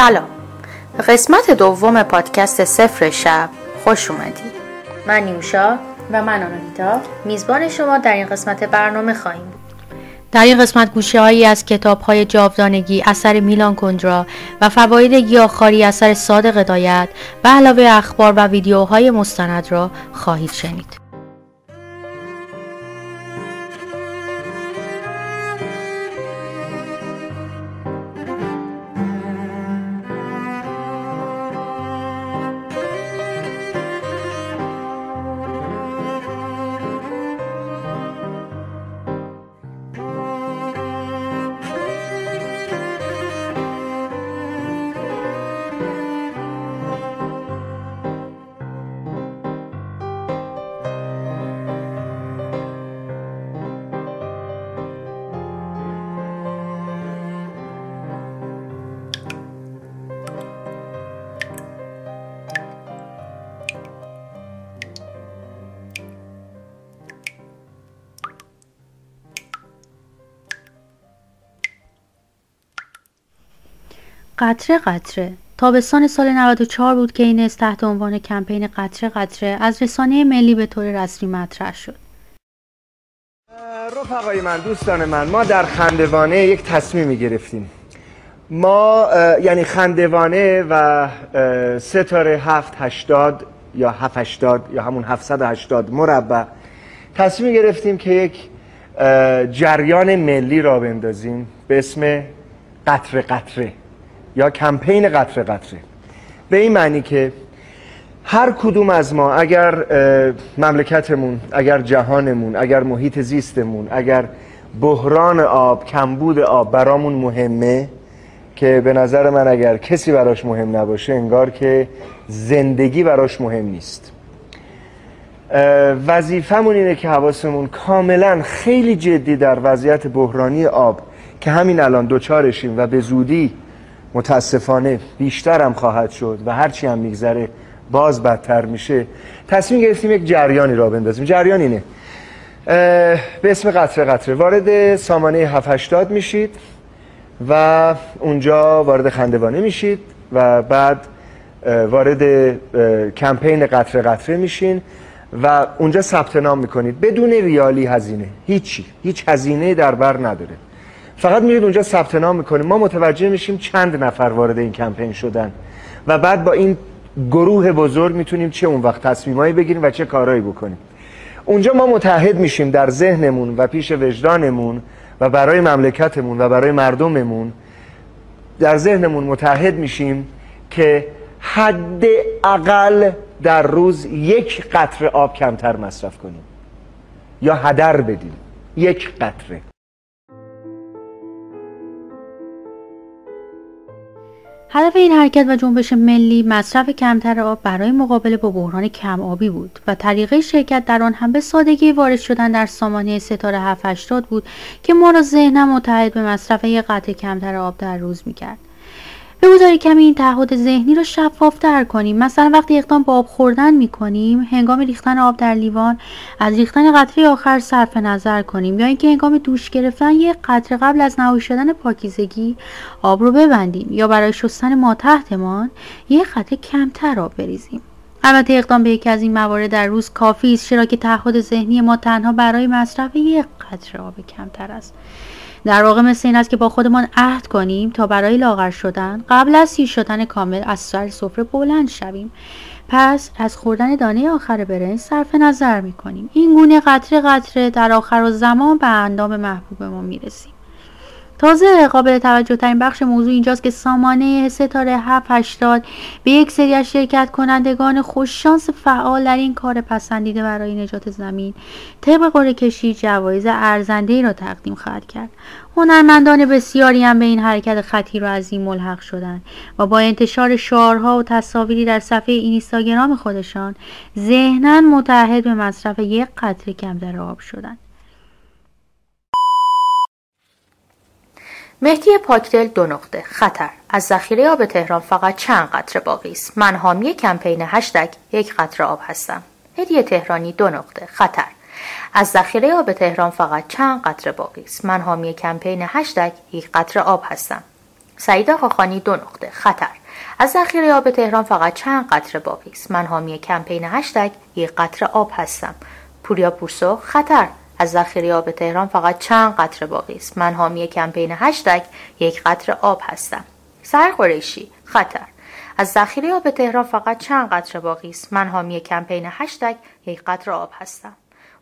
سلام. به قسمت دوم پادکست سفر شب خوش اومدید من نیوشا و من آناهیتا. میزبان شما در این قسمت برنامه خواهیم بود. در این قسمت گوشه هایی از کتاب های جاودانگی اثر میلان کندرا و فواید گیاهخواری اثر صادق هدایت و علاوه اخبار و ویدیوهای مستند را خواهید شنید. قطره قطره. تابستان سال 94 بود که این تحت عنوان کمپین قطره قطره از رسانه ملی به طور رسمی مطرح شد. رفقای من دوستان من ما در خندوانه یک تصمیمی گرفتیم. ما یعنی خندوانه و ستاره هفت هشتاد یا هفت هشتاد یا همون هفتصد هشتاد مربع تصمیم گرفتیم که یک جریان ملی را بندازیم به اسم قطره قطره. یا کمپین قطره قطره. به این معنی که هر کدوم از ما اگر مملکتمون اگر جهانمون اگر محیط زیستمون اگر بحران آب کمبود آب برامون مهمه که به نظر من اگر کسی براش مهم نباشه انگار که زندگی براش مهم نیست. وظیفمون اینه که حواسمون کاملا خیلی جدی در وضعیت بحرانی آب که همین الان دوچارشیم و به زودی متاسفانه بیشتر هم خواهد شد و هرچی هم میگذره باز بدتر میشه. تصمیم گرفتیم یک جریانی را بندازیم. جریان اینه. به اسم قطره قطره. وارد سامانه 780 میشید و اونجا وارد خندوانه میشید و بعد وارد کمپین قطره قطره میشین و اونجا ثبت نام می‌کنید. بدون ریالی هزینه. هیچی. هیچ هزینه در بر نداره. فقط میرید اونجا ثبت نام می‌کنیم ما متوجه میشیم چند نفر وارد این کمپین شدن. و بعد با این گروه بزرگ می‌تونیم چه اون وقت تصمیمایی بگیریم و چه کارهایی بکنیم. اونجا ما متحد میشیم در ذهنمون و پیش وجدانمون و برای مملکتمون و برای مردممون. در ذهنمون متحد میشیم که حد اقل در روز یک قطره آب کمتر مصرف کنیم. یا هدر بدیم. یک قطره. هدف این حرکت و جنبش ملی مصرف کمتر آب برای مقابله با بحران کم آبی بود و طریقه شرکت در آن هم به سادگی وارد شدن در سامانه ستاره 780 بود که ما را ذهنم متحد به مصرف یک قطع کمتر آب در روز می‌کرد. بگذاری کمی این تعهد ذهنی رو شفافتر کنیم. مثلا وقتی اقدام به آب خوردن می‌کنیم هنگام ریختن آب در لیوان از ریختن قطره آخر صرف نظر کنیم. یا اینکه هنگام دوش گرفتن یک قطره قبل از نهایی شدن پاکیزگی آب رو ببندیم. یا برای شستن ما تحتمان یک قطره کمتر آب بریزیم. البته اقدام به یکی از این موارد در روز کافی است چرا که تعهد ذهنی ما تنها برای مصرف یک قطره آب کمتر است. در واقع مثل این است که با خودمان عهد کنیم تا برای لاغر شدن قبل از سیر شدن کامل از سر سفره بلند شویم. پس از خوردن دانه آخر برنج صرف نظر می کنیم این گونه قطره قطره در آخر و زمان به اندام محبوب ما می رسیم تازه قابل توجه ترین بخش موضوع اینجاست که سامانه ستاره 780 به یک سری از شرکت کنندگان خوششانس فعال در این کار پسندیده برای نجات زمین طبق قرعه کشی جوایز ارزنده را تقدیم خواهد کرد. هنرمندان بسیاری هم به این حرکت خطیر و عظیم ملحق شدند و با انتشار شعارها و تصاویری در صفحه اینستاگرام خودشان ذهنا متحد به مصرف یک قطره کم در آب شدند. مهدی پاکدل دو نقطه. خطر. از ذخیره آب تهران فقط چند قطره باقی است؟ من حامی کمپین هشتگ یک قطره آب هستم. مهدی تهرانی دو نقطه. خطر. از ذخیره آب تهران فقط چند قطره باقی است؟ من حامی کمپین هشتگ یک قطره آب هستم. سعید آقاخانی دو نقطه. خطر. از ذخیره آب تهران فقط چند قطره باقی است؟ من حامی کمپین هشتگ یک قطره آب هستم. پوریا پورسو خطر. از ذخیره آب تهران فقط چند قطره باقی است. من حامی کمپین هشتگ یک قطره آب هستم. سر قریشی خطر. از ذخیره آب تهران فقط چند قطره باقی است. من حامی کمپین هشتگ یک قطره آب هستم.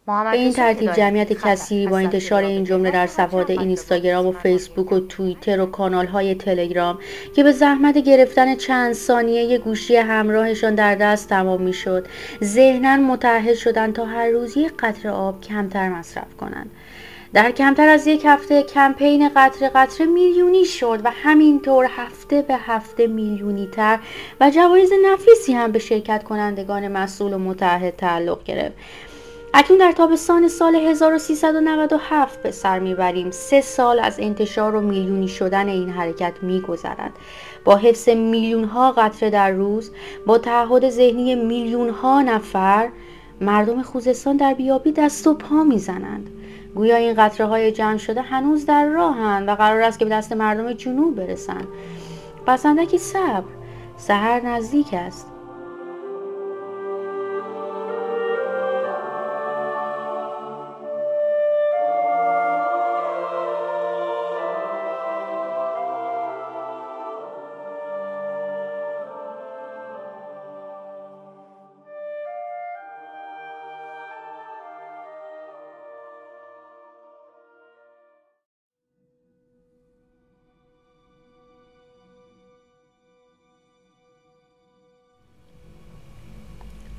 به این ترتیب جمعیت کسی با انتشار این جمله در صفحات اینستاگرام و فیسبوک و توییتر و کانال های تلگرام که به زحمت گرفتن چند ثانیه گوشی همراهشان در دست تمام می شد ذهنا متحد شدند تا هر روز یک قطره آب کمتر مصرف کنند. در کمتر از یک هفته کمپین قطره قطره میلیونی شد و همینطور هفته به هفته میلیونی تر و جوایز نفیسی هم به شرکت کنندگان مسئول و متحد تعلق گرفت. اکنون در تابستان سال 1397 به سر می‌بریم. سه سال از انتشار و میلیونی شدن این حرکت میگذرد. با حفظ میلیون ها قطره در روز با تعهد ذهنی میلیون ها نفر مردم خوزستان در بیابی دست و پا می‌زنند. گویا این قطره های جمع شده هنوز در راهند و قرار است که به دست مردم جنوب برسند. پس اندکی صبر سهر نزدیک است.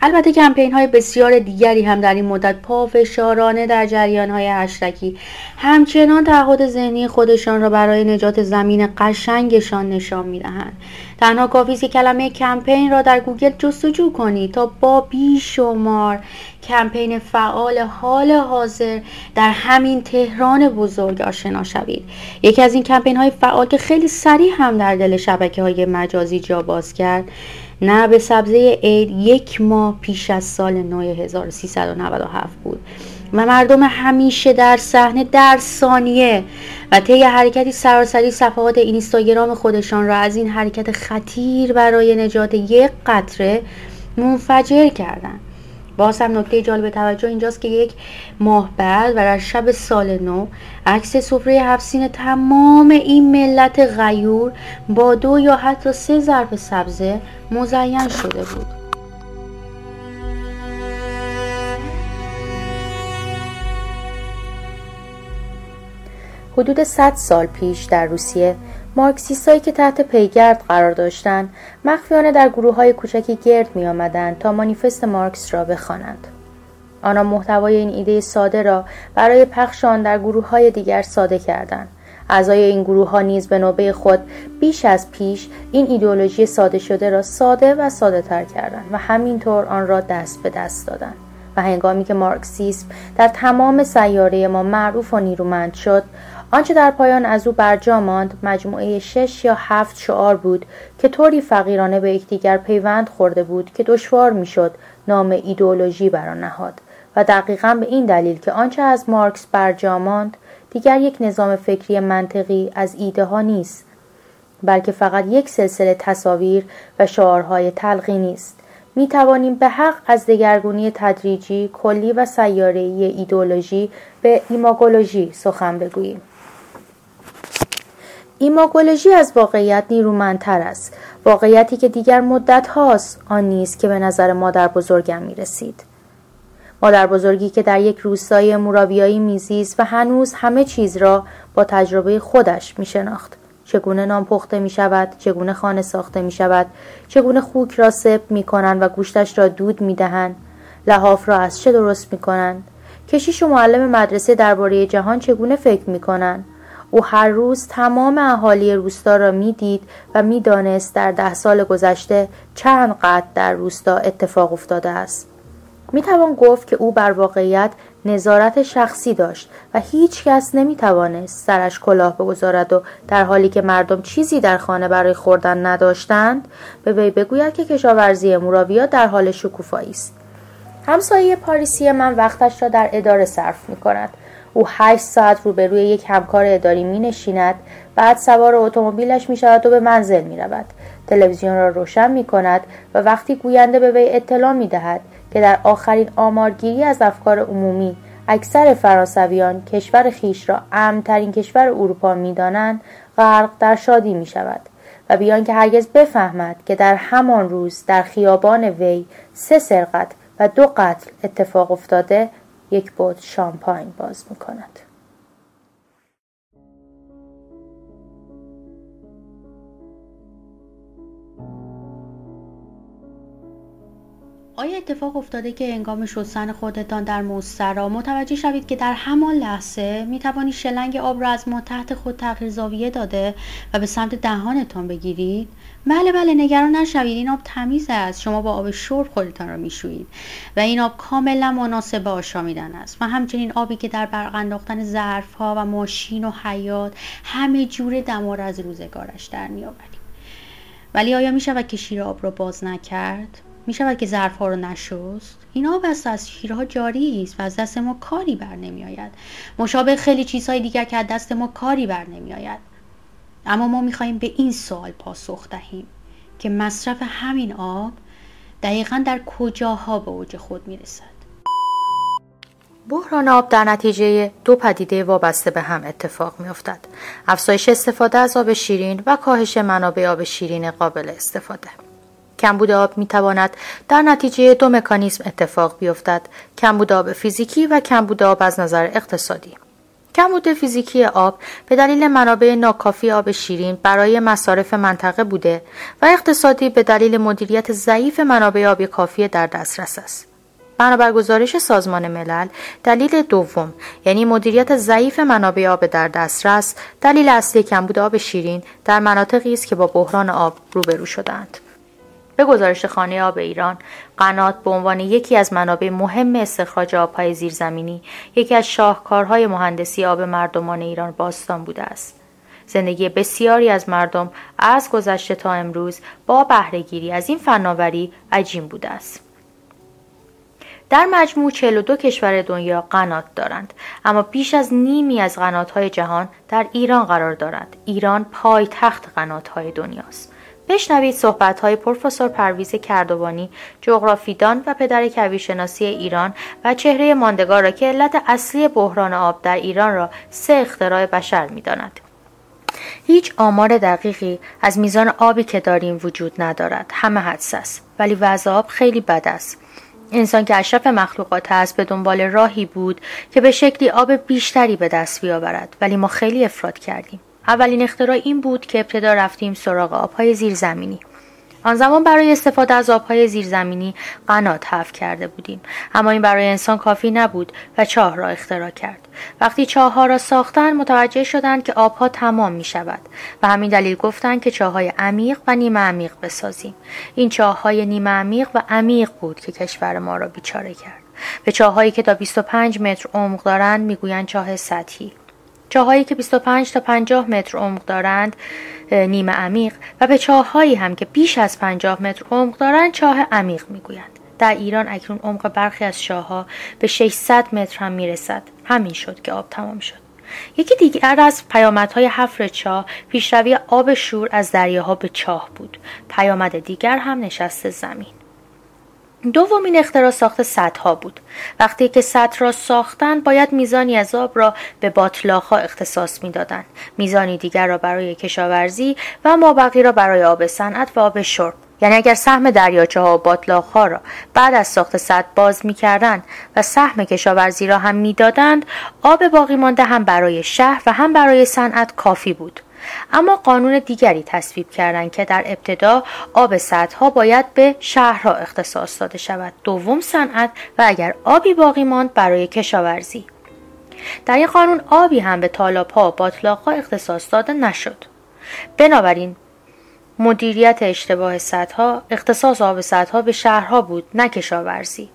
البته کمپین های بسیار دیگری هم در این مدت پافشارانه در جریان های هشتکی همچنان تعهد ذهنی خودشان را برای نجات زمین قشنگشان نشان می‌دهند. تنها کافی است که کلمه کمپین را در گوگل جستجو کنید تا با بیشمار کمپین فعال حال حاضر در همین تهران بزرگ آشنا شوید. یکی از این کمپین های فعال که خیلی سریع هم در دل شبکه های مجازی جا باز کرد نه به سبزه عید یک ماه پیش از سال نو 1397 بود. و مردم همیشه در صحنه در ثانیه و طی حرکتی سراسری صفحات اینستاگرام خودشان را از این حرکت خطیر برای نجات یک قطره منفجر کردند. باز هم نکته جالب توجه اینجاست که یک ماه بعد و در شب سال نو عکس سفره هفسین تمام این ملت غیور با دو یا حتی سه ظرف سبزه مزین شده بود. حدود 100 سال پیش در روسیه مارکسیستایی که تحت پیگرد قرار داشتند مخفیانه در گروه های کوچکی گرد می آمدند تا مانیفست مارکس را بخوانند. آنها محتوای این ایده ساده را برای پخش آن در گروه های دیگر ساده کردند. اعضای این گروه ها نیز به نوبه خود بیش از پیش این ایدئولوژی ساده شده را ساده و ساده تر کردند و همینطور آن را دست به دست دادند. و هنگامی که مارکسیسم در تمام سیاره ما معروف و نیرومند شد آنچه در پایان از او برجا ماند مجموعه شش یا هفت شعار بود که طوری فقیرانه به یکدیگر پیوند خورده بود که دشوار می‌شد نام ایدئولوژی بر آن نهاد. و دقیقا به این دلیل که آنچه از مارکس برجا ماند دیگر یک نظام فکری منطقی از ایده ها نیست بلکه فقط یک سلسله تصاویر و شعارهای تلقینی است می توانیم به حق از دگرگونی تدریجی کلی و سیاره‌ای ایدولوژی به ایماگولوژی سخن بگوییم. ایماگولوژی از واقعیت نیرومندتر است. واقعیتی که دیگر مدت هاست آن نیست که به نظر مادر بزرگم می رسید مادر بزرگی که در یک روستای موراویایی میزیست و هنوز همه چیز را با تجربه خودش می شناخت چگونه نان پخته می شود چگونه خانه ساخته می شود چگونه خوک را سب می کنند و گوشتش را دود می دهند لحاف را از چه درست می کنند کشیش و معلم مدرسه درباره جهان چگونه فکر می کنند او هر روز تمام اهالی روستا را می‌دید و می‌دانست در ده سال گذشته چند قطع در روستا اتفاق افتاده است. می توان گفت که او بر واقعیت نظارت شخصی داشت و هیچ کس نمی توانست سرش کلاه بگذارد و در حالی که مردم چیزی در خانه برای خوردن نداشتند به وی بگوید که کشاورزی موراویا در حال شکوفایی است. همسایه پاریسی من وقتش را در اداره صرف می کند او هشت ساعت روبروی یک همکار اداری می نشیند بعد سوار اتومبیلش می شود و به منزل می رود تلویزیون را روشن می کند و وقتی گوینده به وی اطلاع می دهد که در آخرین آمارگیری از افکار عمومی اکثر فرانسویان کشور خیش را امنترین کشور اروپا می‌دانند غرق در شادی می شود و بیان که هرگز بفهمد که در همان روز در خیابان وی سه سرقت و دو قتل اتفاق افتاده یک بود شامپاین باز می کند. آیا اتفاق افتاده که انگام شستن خودتان در مسترا متوجه شوید که در همان لحظه می توانید شلنگ آب را از ما تحت خود تغییر زاویه داده و به سمت دهانتان بگیرید؟ بله بله نگران نشوید. این آب تمیز است. شما با آب شرب خودتان را میشویید و این آب کاملا مناسب به آشامیدن است. و همچنین آبی که در برق انداختن ظرف ها و ماشین و حیات همه جور دمار از روزگارش در میآوریم. ولی آیا می شود که شیر آب را باز نکرد؟ می شود که ظرف ها رو نشست این آب است از شیرها جاری است و از دست ما کاری بر نمی آید مشابه خیلی چیزهای دیگر که از دست ما کاری بر نمی آید اما ما می خواهیم به این سوال پاسخ دهیم که مصرف همین آب دقیقا در کجاها به اوج خود می رسد بحران آب در نتیجه دو پدیده وابسته به هم اتفاق می افتد. افزایش استفاده از آب شیرین و کاهش منابع آب شیرین قابل استفاده. کمبود آب می تواند در نتیجه دو مکانیزم اتفاق بیفتد کمبود آب فیزیکی و کمبود آب از نظر اقتصادی. کمبود فیزیکی آب به دلیل منابع ناکافی آب شیرین برای مصارف منطقه بوده و اقتصادی به دلیل مدیریت ضعیف منابع آب کافی در دسترس است. بنابر گزارش سازمان ملل دلیل دوم یعنی مدیریت ضعیف منابع آب در دسترس دلیل اصلی کمبود آب شیرین در مناطقی است که با بحران آب روبرو شدند به گزارش خانه آب ایران قنات به عنوان یکی از منابع مهم استخراج آبهای زیرزمینی یکی از شاهکارهای مهندسی آب مردمان ایران باستان بوده است. زندگی بسیاری از مردم از گذشته تا امروز با بهرهگیری از این فناوری عجیم بوده است. در مجموع 42 کشور دنیا قنات دارند اما بیش از نیمی از قنات‌های جهان در ایران قرار دارد ایران پایتخت قنات‌های دنیاست. بشنوید صحبت های پروفسور پرویز کردوانی جغرافیدان و پدر کویشناسی ایران و چهره ماندگار را که علت اصلی بحران آب در ایران را سه اختراع بشر می‌داند. هیچ آمار دقیقی از میزان آبی که داریم وجود ندارد. همه حدس است ولی وضع آب خیلی بد است. انسان که اشرف مخلوقات است به دنبال راهی بود که به شکلی آب بیشتری به دست بیاورد ولی ما خیلی افراد کردیم. اولین اختراع این بود که ابتدا رفتیم سراغ آبهای زیرزمینی. آن زمان برای استفاده از آبهای زیرزمینی قنات حف کرده بودیم. اما این برای انسان کافی نبود و چاه را اختراع کرد. وقتی چاه ها را ساختن متوجه شدند که آبها تمام می شود و همین دلیل گفتند که چاه های عمیق و نیمه عمیق بسازیم. این چاه های نیمه عمیق و عمیق بود که کشور ما را بیچاره کرد. به چاههایی که تا 25 متر عمق دارند می‌گویند چاه سطحی. چاهایی که 25 تا 50 متر عمق دارند نیمه عمیق و به چاههایی هم که بیش از 50 متر عمق دارند چاه عمیق می‌گویند. در ایران اکنون عمق برخی از چاهها به 600 متر هم می‌رسد. همین شد که آب تمام شد. یکی دیگر از پیامدهای حفر چاه پیشروی آب شور از دریاها به چاه بود. پیامد دیگر هم نشست زمین. دومین اختراع ساخت سدها بود. وقتی که سد را ساختن باید میزانی از آب را به باطلاخ اختصاص می‌دادند. میزانی دیگر را برای کشاورزی و مابقی را برای آب صنعت و آب شرب. یعنی اگر سهم دریاچه ها و باطلاخ ها را بعد از ساخت سد باز می‌کردند و سهم کشاورزی را هم می‌دادند آب باقی مانده هم برای شهر و هم برای صنعت کافی بود. اما قانون دیگری تصویب کردند که در ابتدا آب سدها باید به شهرها اختصاص داده شود. دوم صنعت و اگر آبی باقی ماند برای کشاورزی. در این قانون آبی هم به طالاب ها و باطلاق ها اختصاص داده نشد. بنابراین مدیریت اشتباه سدها اختصاص آب سدها به شهرها بود نه کشاورزی.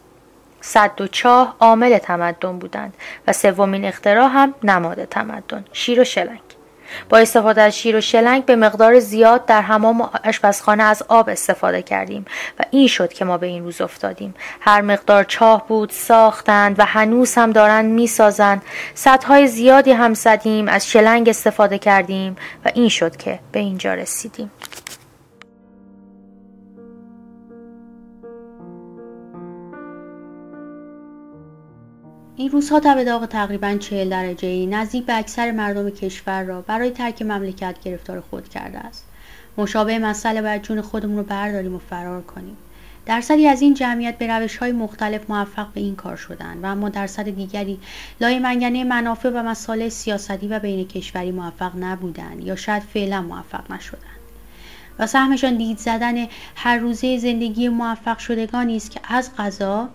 صد و چاه عامل تمدن بودند و سومین اختراع هم نماد تمدن. شیر و شلنگ. با استفاده از شیر و شلنگ به مقدار زیاد در حمام آشپزخانه از آب استفاده کردیم و این شد که ما به این روز افتادیم. هر مقدار چاه بود ساختند و هنوز هم دارند می‌سازند. سطح زیادی هم زدیم از شلنگ استفاده کردیم و این شد که به اینجا رسیدیم. این روزها تب داغ تقریبا 40 درجه ای نزدیک به اکثر مردم کشور را برای ترک مملکت گرفتار خود کرده است. مشابه مسئله باید جون خودمون رو برداریم و فرار کنیم. درصدی از این جمعیت به روش های مختلف موفق به این کار شدند و اما درصد دیگری لای منگنه منافع و مسائل سیاستی و بین کشوری موفق نبودند یا شاید فعلا موفق نشدند. و سهمشان دید زدن هر روزه زندگی موفق شدگانی است که از غذا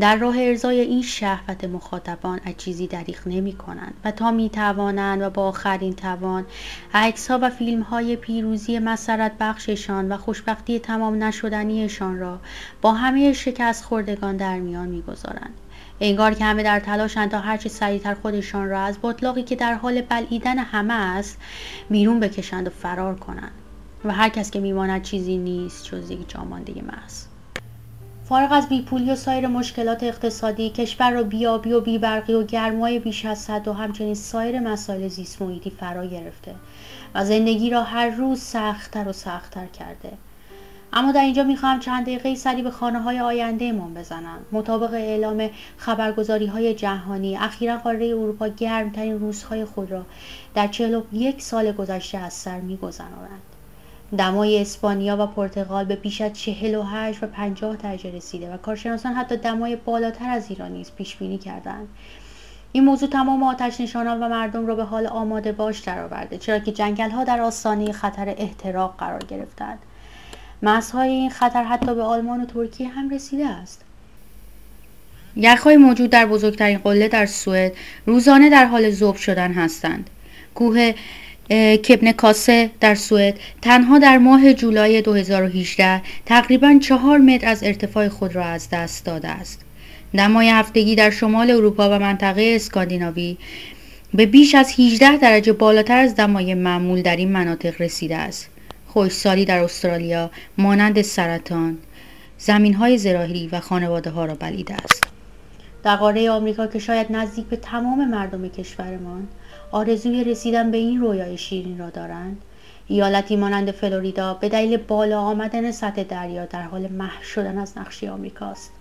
در راه ارزای این شهوت مخاطبان از چیزی دریغ نمی کنند و تا می توانند و با آخرین توان عکس ها و فیلم های پیروزی مسرت بخششان و خوشبختی تمام نشدنیشان را با همه شکست خوردگان در میان می گذارند. انگار که همه در تلاشند تا هرچه سریعتر خودشان را از بطلاقی که در حال بلعیدن همه است بیرون بکشند و فرار کنند و هر کس که میماند چیزی نیست جز یک جامانده محض فارغ از بیپولی و سایر مشکلات اقتصادی کشور را بیابی و بیبرقی و گرمای بیش از صد و همچنین سایر مسائل زیست محیطی فرا گرفته و زندگی را هر روز سختتر و سختتر کرده. اما در اینجا می‌خواهم چند دقیقه سری به خانه های آینده من بزنم. مطابق اعلام خبرگزاری های جهانی اخیرا قاره اروپا گرمترین روزهای خود را در چهل یک سال گذشته از سر میگذرانند دمای اسپانیا و پرتغال به بیش از 48 و 50 درجه رسیده و کارشناسان حتی دمای بالاتر از ایران نیز پیش بینی کردند. این موضوع تمام آتش نشانان و مردم را به حال آماده باش درآورده چرا که جنگل ها در آستانه خطر احتراق قرار گرفتند. مرزهای این خطر حتی به آلمان و ترکیه هم رسیده است. یخهای موجود در بزرگترین قله در سوئد روزانه در حال ذوب شدن هستند. کوه کاسه در سوئد تنها در ماه جولای 2018 تقریبا چهار متر از ارتفاع خود را از دست داده است. دمای هفتگی در شمال اروپا و منطقه اسکاندیناوی به بیش از 18 درجه بالاتر از دمای معمول در این مناطق رسیده است. خوشسالی در استرالیا مانند سرطان، زمین های زراحی و خانواده ها را بلیده است. در قاره آمریکا که شاید نزدیک به تمام مردم کشورمان آرزوی رسیدن به این رویای شیرین را دارند. ایالتی مانند فلوریدا به دلیل بالا آمدن سطح دریا در حال محو شدن از نقشه آمریکاست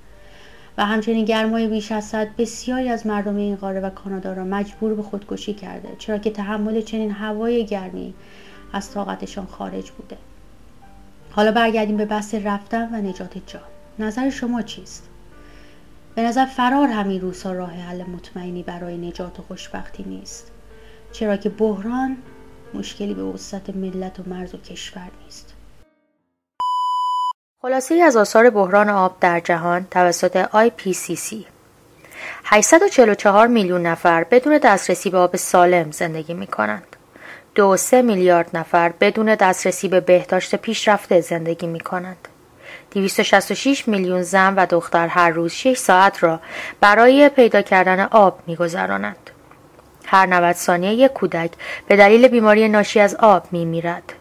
و همچنین گرمای بیش از صد بسیاری از مردم این قاره و کانادا را مجبور به خودکشی کرده چرا که تحمل چنین هوای گرمی از طاقتشان خارج بوده. حالا برگردیم به بحث رفتن و نجات جان. نظر شما چیست؟ به نظر فرار همین روزها راه حل مطمئنی برای نجات و خوشبختی نیست. چرا که بحران مشکلی به وسط ملت و مرز و کشور نیست خلاصه از آثار بحران آب در جهان توسط IPCC 844 میلیون نفر بدون دسترسی به آب سالم زندگی می کنند. دو سه میلیارد نفر بدون دسترسی به بهداشت پیشرفته زندگی می کنند. 266 میلیون زن و دختر هر روز 6 ساعت را برای پیدا کردن آب میگذرانند. هر 90 ثانیه یک کودک به دلیل بیماری ناشی از آب می میرد.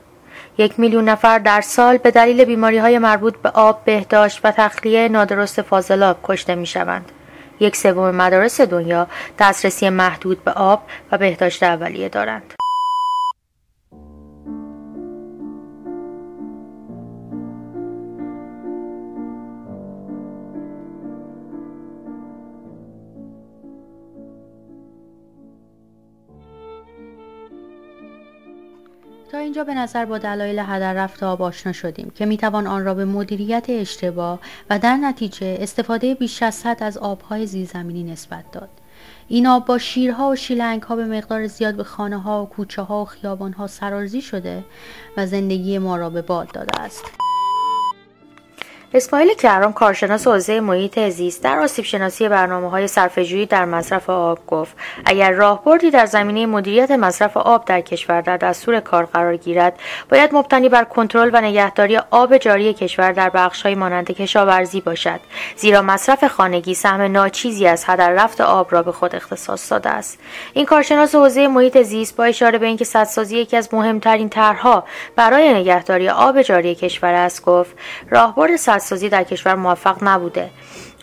یک میلیون نفر در سال به دلیل بیماری های مربوط به آب بهداشت و تخلیه نادرست فاضلاب کشته می شوند. یک سوم مدارس دنیا دسترسی محدود به آب و بهداشت اولیه دارند. اینجا به نظر با دلایل هدر رفت آب آشنا شدیم که می‌توان آن را به مدیریت اشتباه و در نتیجه استفاده بیش از حد از آبهای زیرزمینی نسبت داد. این آب با شیرها و شیلنگ ها به مقدار زیاد به خانه ها و کوچه ها و خیابان ها سرازی شده و زندگی ما را به باد داده است. اسماعیل کرام کارشناس حوزه محیط زیست در آسیب شناسی برنامه های صرفه‌جویی در مصرف آب گفت اگر راهبردی در زمینه مدیریت مصرف آب در کشور در دستور کار قرار گیرد باید مبتنی بر کنترل و نگهداری آب جاری کشور در بخش‌های مانند کشاورزی باشد زیرا مصرف خانگی سهم ناچیزی از هدر رفت آب را به خود اختصاص داده است. این کارشناس حوزه محیط زیست با اشاره به اینکه سدسازی یکی از مهمترین طرحها برای نگهداری آب جاری کشور است گفت راهبرد سدسازی در کشور موفق نبوده.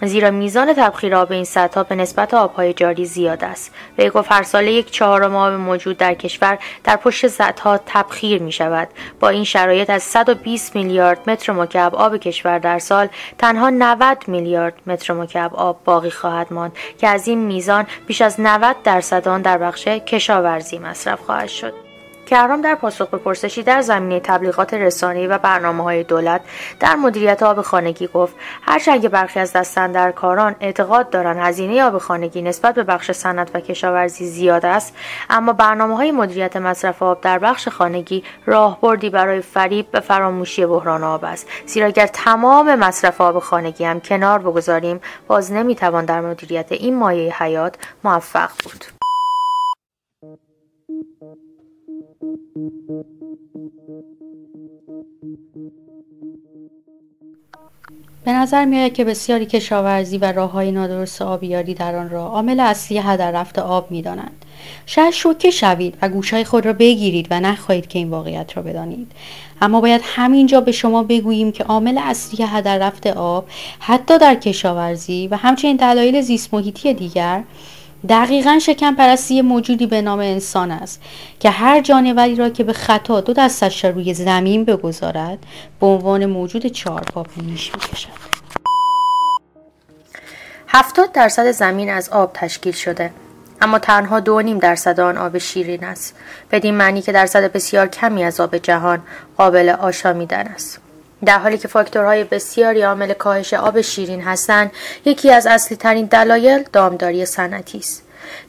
زیرا میزان تبخیر آب این سدها به نسبت آبهای جاری زیاد است. وی گفت هر سال یک چهارم آب موجود در کشور در پشت سدها تبخیر می شود با این شرایط از 120 میلیارد متر مکعب آب کشور در سال تنها 90 میلیارد متر مکعب آب باقی خواهد ماند که از این میزان بیش از 90 درصد آن در بخش کشاورزی مصرف خواهد شد. کرام در پاسخ به پرسشی در زمینه تبلیغات رسانه‌ای و برنامه های دولت در مدیریت آب خانگی گفت هرچند که برخی از کاران اعتقاد دارند هزینه آب خانگی نسبت به بخش صنعت و کشاورزی زیاد است اما برنامه های مدیریت مصرف آب در بخش خانگی راهبردی برای فریب به فراموشی بحران آب است. زیرا اگر تمام مصرف آب خانگی هم کنار بگذاریم باز نمی‌توان در مدیریت این مایه حیات موفق بود. به نظر می که بسیاری کشاورزی و راه های نادرست آبیاری در آن را عامل اصلی هدر رفت آب می دانند. شاید شوکه شوید و گوشهای خود را بگیرید و نخواهید که این واقعیت را بدانید اما باید همینجا به شما بگوییم که عامل اصلی هدر رفت آب حتی در کشاورزی و همچنین دلایل زیست محیطی دیگر دقیقا شکم پرستی موجودی به نام انسان است که هر جانوری را که به خطا دو دستش را روی زمین بگذارد به عنوان موجود چهارپا پیش می‌کشد. هفتاد درصد زمین از آب تشکیل شده اما تنها دو نیم درصد آن آب شیرین است بدین معنی که درصد بسیار کمی از آب جهان قابل آشامیدن است. در حالی که فاکتورهای بسیاری عامل کاهش آب شیرین هستند یکی از اصلی ترین دلایل دامداری صنعتی است.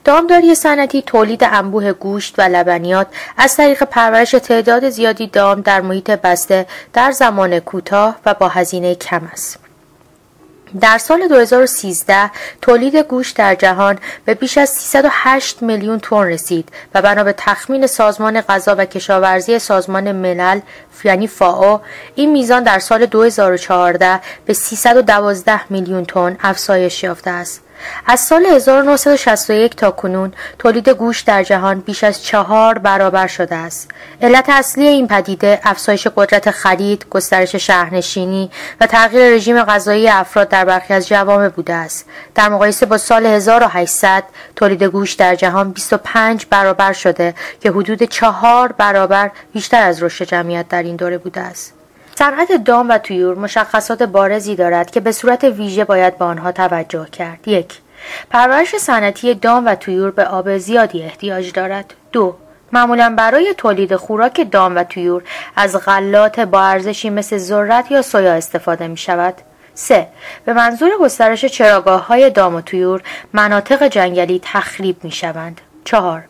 دامداری صنعتی تولید انبوه گوشت و لبنیات از طریق پرورش تعداد زیادی دام در محیط بسته در زمان کوتاه و با هزینه کم است. در سال 2013 تولید گوشت در جهان به بیش از 308 میلیون تن رسید و بنا به تخمین سازمان غذا و کشاورزی سازمان ملل یعنی فاو این میزان در سال 2014 به 312 میلیون تن افزایش یافته است. از سال 1961 تا کنون تولید گوشت در جهان بیش از چهار برابر شده است. علت اصلی این پدیده افزایش قدرت خرید، گسترش شهرنشینی و تغییر رژیم غذایی افراد در برخی از جوامع بوده است. در مقایسه با سال 1800 تولید گوشت در جهان 25 برابر شده که حدود چهار برابر بیشتر از رشد جمعیت در این دوره بوده است. صنعت دام و تویور مشخصات بارزی دارد که به صورت ویژه باید به آنها توجه کرد یک پرورش صنعتی دام و تویور به آب زیادی احتیاج دارد دو معمولا برای تولید خوراک دام و تویور از غلات با ارزشی مثل ذرت یا سویا استفاده می شود 3. به منظور گسترش چراگاه های دام و تویور مناطق جنگلی تخریب می شوند 4.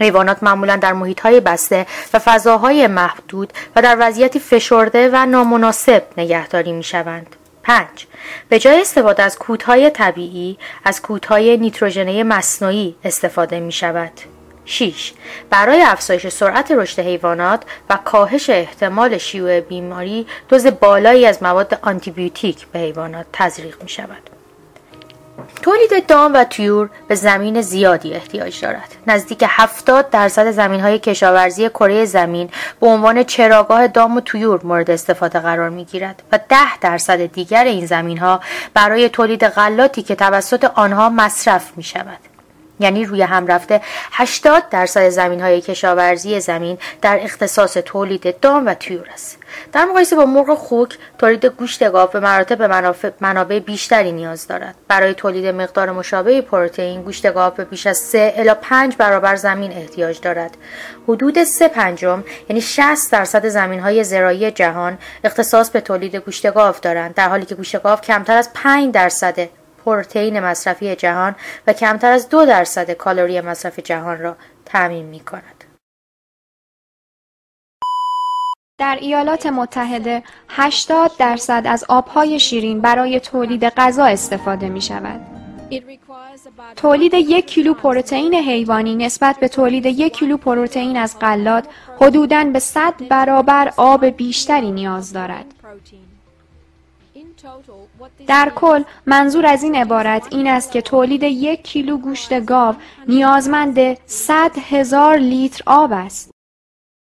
حیوانات معمولا در محیط های بسته و فضاهای محدود و در وضعیتی فشرده و نامناسب نگهداری می شوند. 5. به جای استفاده از کودهای طبیعی از کودهای نیتروژنه مصنوعی استفاده می شود. 6. برای افزایش سرعت رشد حیوانات و کاهش احتمال شیوع بیماری دوز بالایی از مواد آنتیبیوتیک به حیوانات تزریق می شود. تولید دام و تیور به زمین زیادی احتیاج دارد. نزدیک 70 درصد زمین های کشاورزی کره زمین به عنوان چراگاه دام و تویور مورد استفاده قرار می گیرد و 10 درصد دیگر این زمین ها برای تولید غلاتی که توسط آنها مصرف می شود یعنی روی هم رفته 80 درصد زمین های کشاورزی زمین در اختصاص تولید دام و تویور است. در مقایسه با مرغ خوک تولید گوشت گاو به مراتب منابع بیشتری نیاز دارد. برای تولید مقدار مشابه پروتئین گوشت گاو به بیش از 3 الی 5 برابر زمین احتیاج دارد. حدود 3 پنجم یعنی 60 درصد زمین های زراعی جهان اختصاص به تولید گوشت گاو دارند در حالی که گوشت گاو کمتر از 5 درصد پروتئین مصرفی جهان و کمتر از دو درصد کالری مصرف جهان را تعمین می کند. در ایالات متحده 80 درصد از آبهای شیرین برای تولید غذا استفاده می شود. تولید یک کیلو پروتئین حیوانی نسبت به تولید یک کیلو پروتئین از غلات حدوداً به 100 برابر آب بیشتری نیاز دارد. در کل منظور از این عبارت این است که تولید یک کیلو گوشت گاو نیازمند 100 هزار لیتر آب است.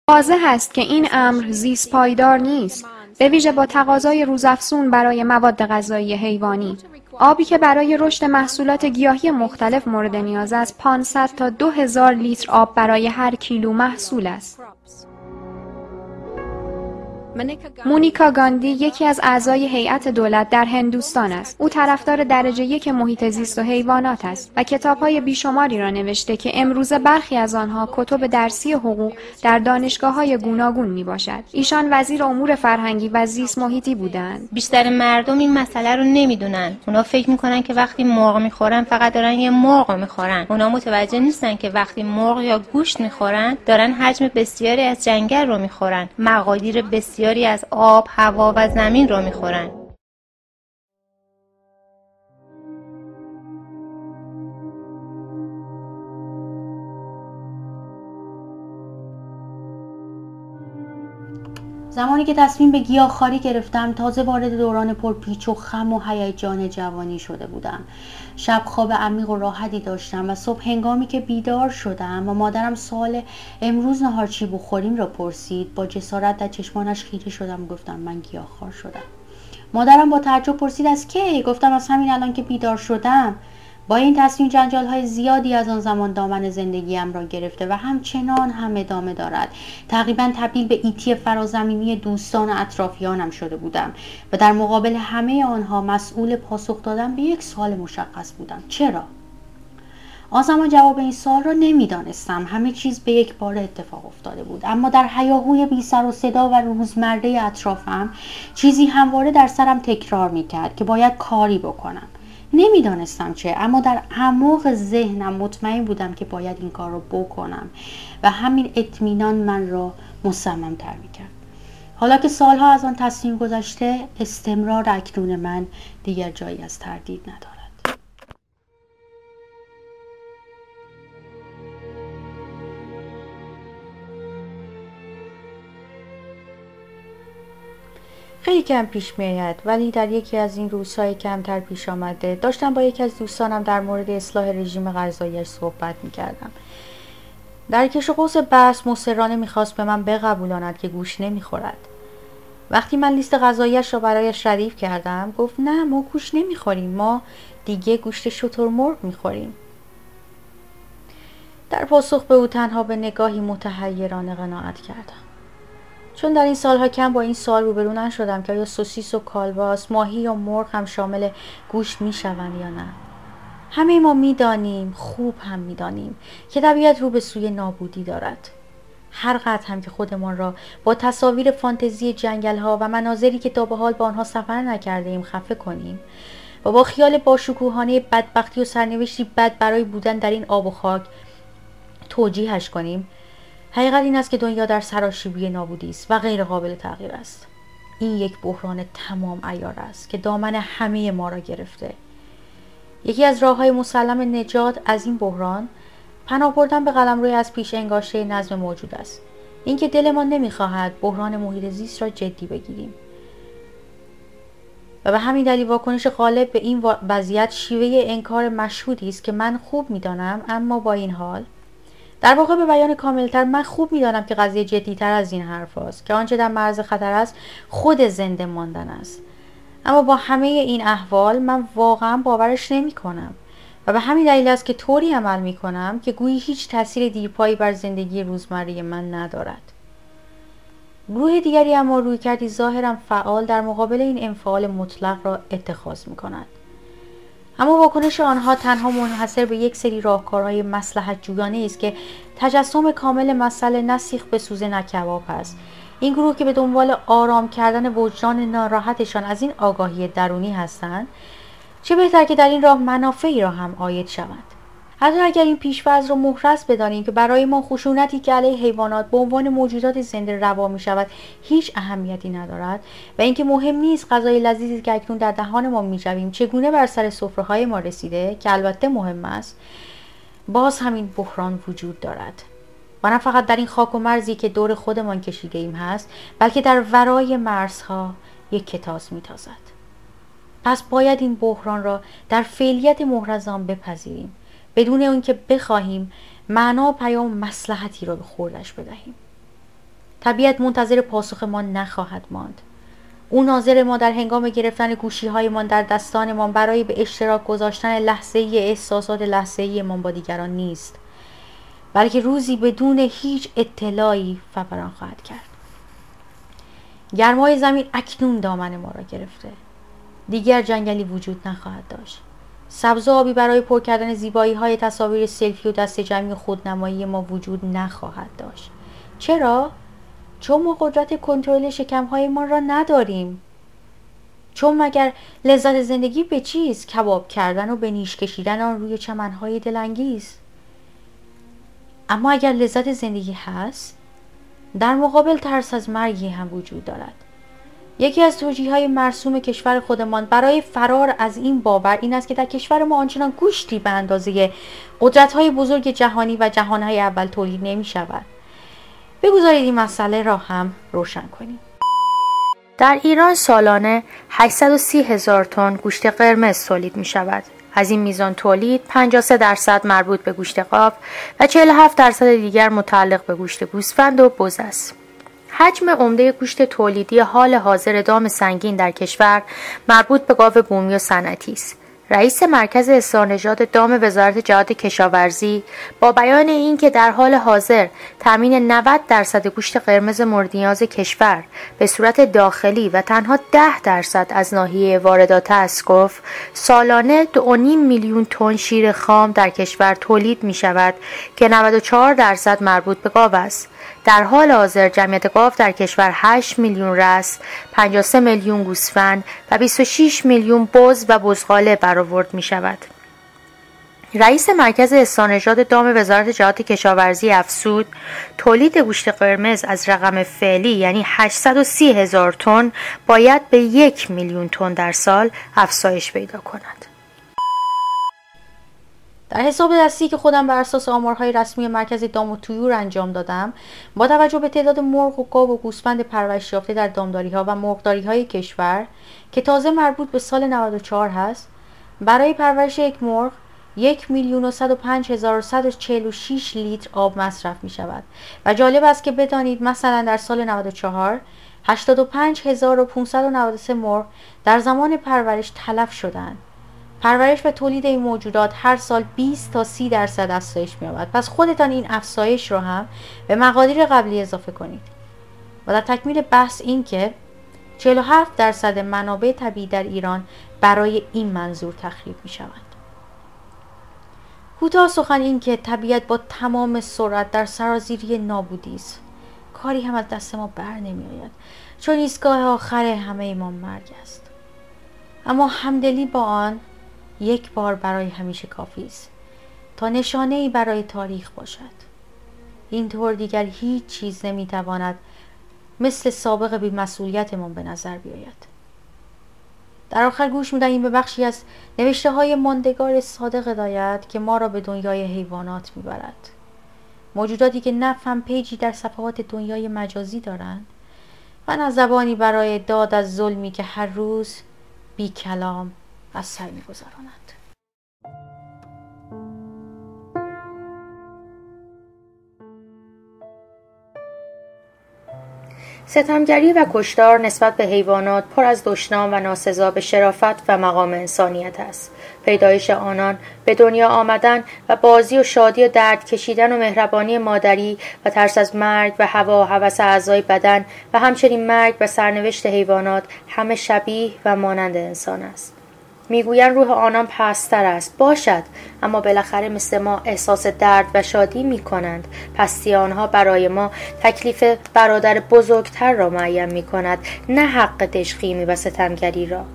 واضح است که این امر زیست پایدار نیست. به ویژه با تقاضای روزافزون برای مواد غذایی حیوانی. آبی که برای رشد محصولات گیاهی مختلف مورد نیاز است 500 تا 2000 لیتر آب برای هر کیلو محصول است. مونیکا گاندی یکی از اعضای هیئت دولت در هندوستان است. او طرفدار درجه یک محیط زیست و حیوانات است و کتابهای بیشماری را نوشته که امروزه برخی از آنها کتب درسی حقوق در دانشگاه های گوناگون می باشد. ایشان وزیر امور فرهنگی و زیست محیطی بودند. بیشتر مردم این مسئله رو نمی‌دونن. اونا فکر می‌کنن که وقتی مرغ می‌خورن فقط دارن یه مرغ می‌خورن. اونا متوجه نیستن که وقتی مرغ یا گوشت می‌خورن دارن حجم بسیاری از جنگل رو می‌خورن. مقادیر بسیار بسیاری از آب، هوا و زمین را می‌خورند. زمانی که تصمیم به گیاهخواری گرفتم تازه وارد دوران پرپیچ و خم و هیجان جوانی شده بودم. شب خواب عمیق و راحتی داشتم و صبح هنگامی که بیدار شدم و مادرم سوال امروز نهار چی بخوریم را پرسید. با جسارت در چشمانش خیره شدم و گفتم من گیاهخوار شدم. مادرم با تعجب پرسید از کی؟ گفتم از همین الان که بیدار شدم. با این تصمیم جنجال های زیادی از آن زمان دامن زندگیم را گرفته و همچنان هم ادامه دارد. تقریبا تبدیل به ایتی فرازمینی دوستان و اطرافیانم شده بودم و در مقابل همه آنها مسئول پاسخ دادن به یک سوال مشخص بودم. چرا؟ آن جواب این سال را نمی‌دانستم. همه چیز به یک بار اتفاق افتاده بود. اما در حیاهوی بی سر و صدا و روزمره اطرافم چیزی همواره در سرم تکرار می‌کرد که باید کاری بکنم. نمی‌دانستم چه اما در اعماق ذهنم مطمئن بودم که باید این کار رو بکنم و همین اطمینان من را مصمم تر می‌کرد. حالا که سالها از آن تصمیم گذشته استمرار اکنون من دیگر جایی از تردید ندارد. خیلی کم پیش میآید ولی در یکی از این روزهای کمتر پیش آمده. داشتم با یکی از دوستانم در مورد اصلاح رژیم غذاییش صحبت می‌کردم. در کش و قوس بحث مصرانه می‌خواست به من بقبولاند که گوش نمی‌خورد. وقتی من لیست غذاییش را برایش ردیف کردم گفت نه ما گوش نمی‌خوریم ما دیگه گوشت شتر مرغ می‌خوریم. در پاسخ به او تنها به نگاهی متحیرانه قناعت کردم. چون در این سالها کم با این سوال روبرو نشدم که آیا سوسیس و کالباس ماهی یا مرغ هم شامل گوشت می‌شوند یا نه. همه ما می‌دانیم خوب هم می‌دانیم که طبیعت رو به سوی نابودی دارد. هر قدر هم که خودمان را با تصاویر فانتزی جنگل ها و مناظری که تا به حال با آنها سفر نکرده ایم خفه کنیم و با خیال باشکوهانه بدبختی و سرنوشتی بد برای بودن در این آب و خاک توجیهش کنیم حقیقت این است که دنیا در سراشیبی نابودی است و غیر قابل تغییر است. این یک بحران تمام ایار است که دامن همه ما را گرفته. یکی از راه های مسلم نجات از این بحران پناه بردن به قلم روی از پیش انگاشته نظم موجود است. اینکه دلمان نمی‌خواهد بحران محیط زیست را جدی بگیریم. و به همین دلیل واکنش غالب به این وضعیت شیوه انکار مشهودی است که من خوب می‌دانم اما با این حال در واقع به بیان کاملتر من خوب می‌دانم که قضیه جدیتر از این حرف است که آنچه در مرز خطر است خود زنده ماندن است. اما با همه این احوال من واقعا باورش نمی کنم و به همین دلیل است که طوری عمل می کنم که گویی هیچ تاثیر دیرپایی بر زندگی روزمره من ندارد. گروه دیگری اما روی کردی ظاهرم فعال در مقابل این انفعال مطلق را اتخاذ می کند اما واکنش آنها تنها منحصر به یک سری راهکارهای مسلحت جویانه است که تجسم کامل مسئله نسیخ به سوزه است. این گروه که به دنبال آرام کردن وجدان ناراحتشان از این آگاهی درونی هستند چه بهتر که در این راه منافعی را هم آید شود حتی اگر این پیشفرض را محرس بدانیم که برای ما خشونتی که علیه حیوانات به عنوان موجودات زنده روا می شود هیچ اهمیتی ندارد و اینکه مهم نیست غذای لذیذی که اکنون در دهان ما می چگونه بر سر سفره ما رسیده که البته مهم است باز همین بحران وجود دارد. و نه فقط در این خاک و مرزی که دور خودمان کشیده ایم هست بلکه در ورای مرزها یک کتاز میتازد. پس باید این بحران را در فعلیت محرزان بپذیریم. بدون اینکه بخواهیم معنا و پیام مسلحتی را به خوردش بدهیم. طبیعت منتظر پاسخ ما نخواهد ماند. او ناظر ما در هنگام گرفتن گوشی هایمان در دستانمان برای به اشتراک گذاشتن لحظه ای احساسات لحظه ای من با دیگران نیست بلکه روزی بدون هیچ اطلاعی فوران خواهد کرد. گرمای زمین اکنون دامن ما را گرفته. دیگر جنگلی وجود نخواهد داشت. سبز آبی برای پر کردن زیبایی های تصاویر سلفی و دست جمعی خودنمایی ما وجود نخواهد داشت. چرا؟ چون ما قدرت کنترل شکمهایمان را نداریم. چون مگر لذت زندگی به چیز کباب کردن و به نیش کشیدن آن روی چمنهای دلانگیز؟ اما اگر لذت زندگی هست در مقابل ترس از مرگی هم وجود دارد. یکی از توجیه های مرسوم کشور خودمان برای فرار از این باور این است که در کشور ما آنچنان گوشتی به اندازه قدرت های بزرگ جهانی و جهان های اول تولید نمی شود بگذارید این مسئله را هم روشن کنیم در ایران سالانه 830 هزار تن گوشت قرمز تولید می شود. از این میزان تولید 53 درصد مربوط به گوشت قاف و 47 درصد دیگر متعلق به گوشت گوسفند و بز است. حجم عمده گوشت تولیدی حال حاضر دام سنگین در کشور مربوط به گاو بومی و صنعتی است. رئیس مرکز اصلاح دام وزارت جهاد کشاورزی با بیان اینکه در حال حاضر تامین 90 درصد گوشت قرمز مورد نیاز کشور به صورت داخلی و تنها 10 درصد از ناحیه واردات است گفت سالانه 2.5 میلیون تن شیر خام در کشور تولید می شود که 94 درصد مربوط به گاو است در حال حاضر جمعیت گاو در کشور 8 میلیون رس، 53 میلیون گوسفند و 26 میلیون بز و بزغاله برآورد می شود. رئیس مرکز استانژاد دام وزارت جهات کشاورزی افسود تولید گوشت قرمز از رقم فعلی یعنی 830 هزار تن باید به یک میلیون تن در سال افزایش پیدا کند. در حساب دستی که خودم بر اساس آمارهای رسمی مرکز دام و تویور انجام دادم با توجه به تعداد مرغ و گاو و گوسفند پرورش یافته در دامداری ها و مرغداری های کشور که تازه مربوط به سال 94 هست برای پرورش یک مرغ یک میلیون و صد و پنج هزار و چهل و شیش لیتر آب مصرف می شود و جالب است که بدانید مثلا در سال 94 85593 مرغ در زمان پرورش تلف شدند پرورش و تولید این موجودات هر سال 20 تا 30 درصد افزایش می‌یابد. پس خودتان این افزایش رو هم به مقادیر قبلی اضافه کنید. و در تکمیل بحث این که 47 درصد منابع طبیعی در ایران برای این منظور تخریب می شوند. کوتاه سخن این که طبیعت با تمام سرعت در سرازیری نابودی است. کاری هم از دست ما بر نمی آید چون ایستگاه آخر همه ما مرگ است. اما همدلی با آن یک بار برای همیشه کافی است. تا نشانه ای برای تاریخ باشد. اینطور دیگر هیچ چیز نمی‌تواند مثل سابق بیمسئولیتمان به نظر بیاید. در آخر گوش می‌دهیم به بخشی از نوشته های ماندگار صادق داید که ما را به دنیای حیوانات می‌برد. موجوداتی که نفهم پیجی در صفحات دنیای مجازی دارند و نه زبانی برای داد از ظلمی که هر روز بی کلام از سر میگذراند. ستمگری و کشتار نسبت به حیوانات پر از دشنام و ناسزا به شرافت و مقام انسانیت است. پیدایش آنان به دنیا آمدن و بازی و شادی و درد کشیدن و مهربانی مادری و ترس از مرگ و هوا و هوس اعضای بدن و همچنین مرگ و سرنوشت حیوانات همه شبیه و مانند انسان است. می‌گویند روح آنان پستر است. باشد اما بالاخره مثل ما احساس درد و شادی می کنند پستی آنها برای ما تکلیف برادر بزرگتر را معین می کند نه حق تشخیمی و ستمگری را.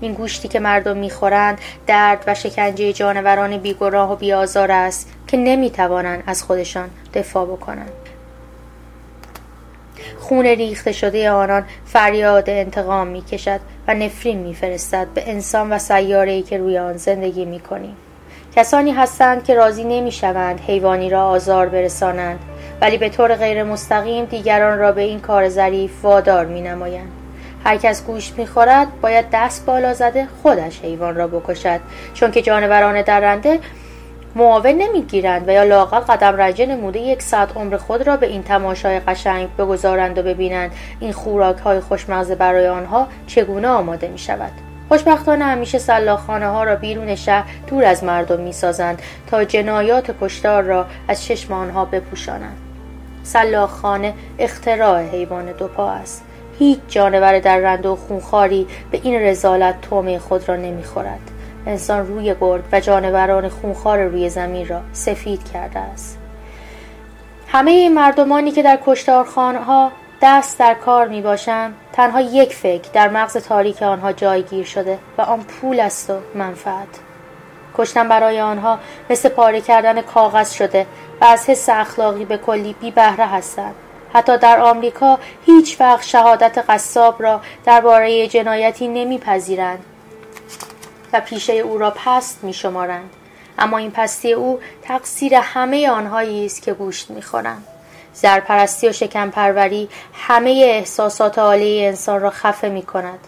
این گوشتی که مردم می‌خورند درد و شکنجه جانوران بیگناه و بیآزار است که نمی‌توانند از خودشان دفاع بکنند. خون ریخته شده آنان فریاد انتقام می‌کشد و نفرین میفرستد به انسان و سیاره‌ای که روی آن زندگی می‌کنیم کسانی هستند که راضی نمی‌شوند حیوانی را آزار برسانند ولی به طور غیر مستقیم دیگران را به این کار ظریف وادار می نمایند. هر کس گوشت می‌خورد باید دست بالا زده خودش حیوان را بکشد چون که جانوران درنده معاون نمی‌گیرند و یا لاقل قدم رنجه نموده یک ساعت عمر خود را به این تماشای قشنگ بگذارند و ببینند این خوراک های خوشمغزه برای آنها چگونه آماده می شود. خوشبختانه همیشه سلاخانه ها را بیرون شهر دور از مردم می سازند تا جنایات کشتار را از چشم آنها بپوشانند. سلاخانه اختراع حیوان دوپا است. هیچ جانور در رند و خونخاری به این رزالت تومه خود را نمی‌خورد. انسان روی گرد و جانوران خونخوار روی زمین را سفید کرده است. همه این مردمانی که در کشتارخانه‌ها دست در کار می باشند تنها یک فکر در مغز تاریک آنها جایگیر شده و آن پول است و منفعت. کشتن برای آنها مثل پاره کردن کاغذ شده و از حس اخلاقی به کلی بی بهره هستند. حتی در آمریکا هیچ وقت شهادت قصاب را درباره جنایتی نمیپذیرند. و پیشه او را پست می شمارند. اما این پستی او تقصیر همه آنهایی است که گوشت می‌خورند زرپرستی و شکمپروری همه احساسات عالی انسان را خفه می کند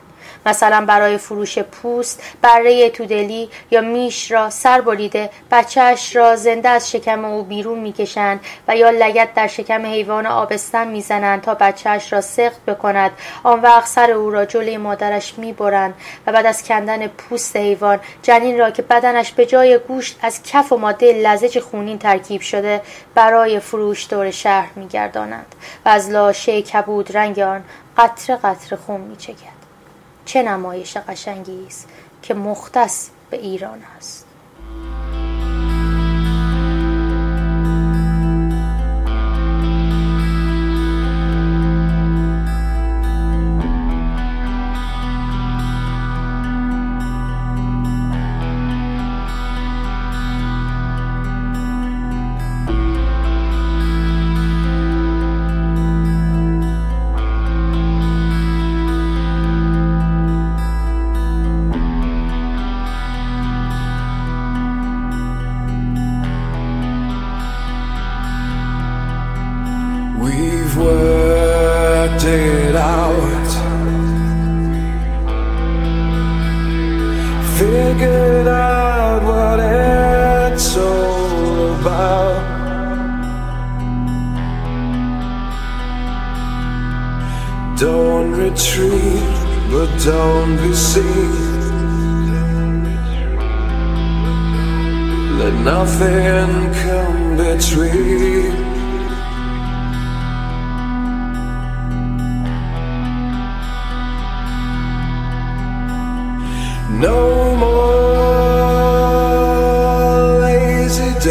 مثلا برای فروش پوست بره تودلی یا میش را سر بریده بچهش را زنده از شکم او بیرون می‌کشند و یا لگت در شکم حیوان آبستن می‌زنند تا بچهش را سخت بکند. آن وقت سر او را جلوی مادرش می‌برند و بعد از کندن پوست حیوان جنین را که بدنش به جای گوشت از کف و ماده لزج خونین ترکیب شده برای فروش دور شهر میگردانند و از لاشه کبود رنگ آن قطره قطره خون میچکد چه نمایش قشنگی است که مختص به ایران است.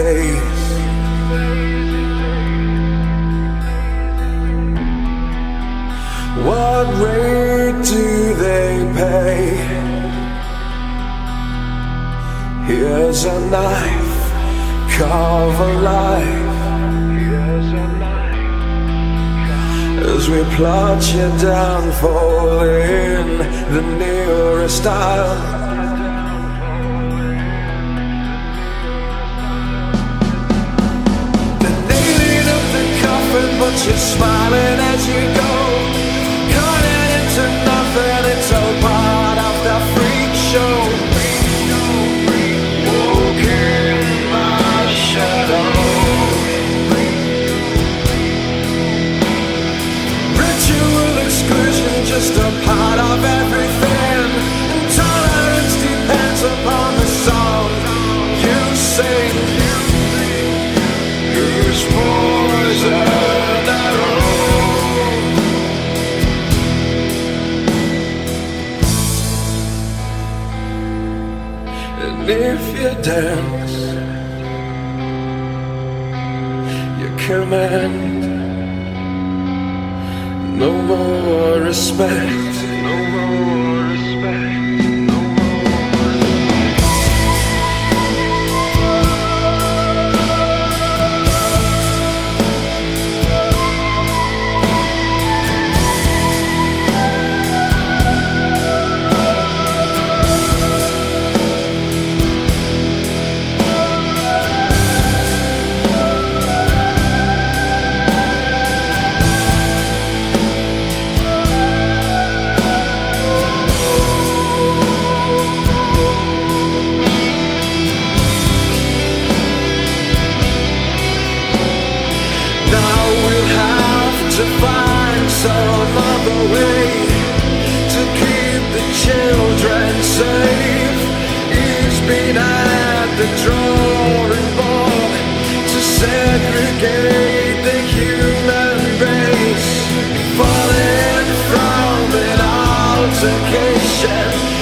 days. What rate do they pay? Here's a knife, carve a life. As we plot you down, fall in the nearest aisle. smiling as you go. Into nothing, it's all part of the freak show. My shadow. Ritual exclusion, just a part of everything. Depends upon the song you sing. Whose poison? If you dance, you command no more respect, no more. children safe. He's been at the drawing board to segregate the human race. Falling from an altercation.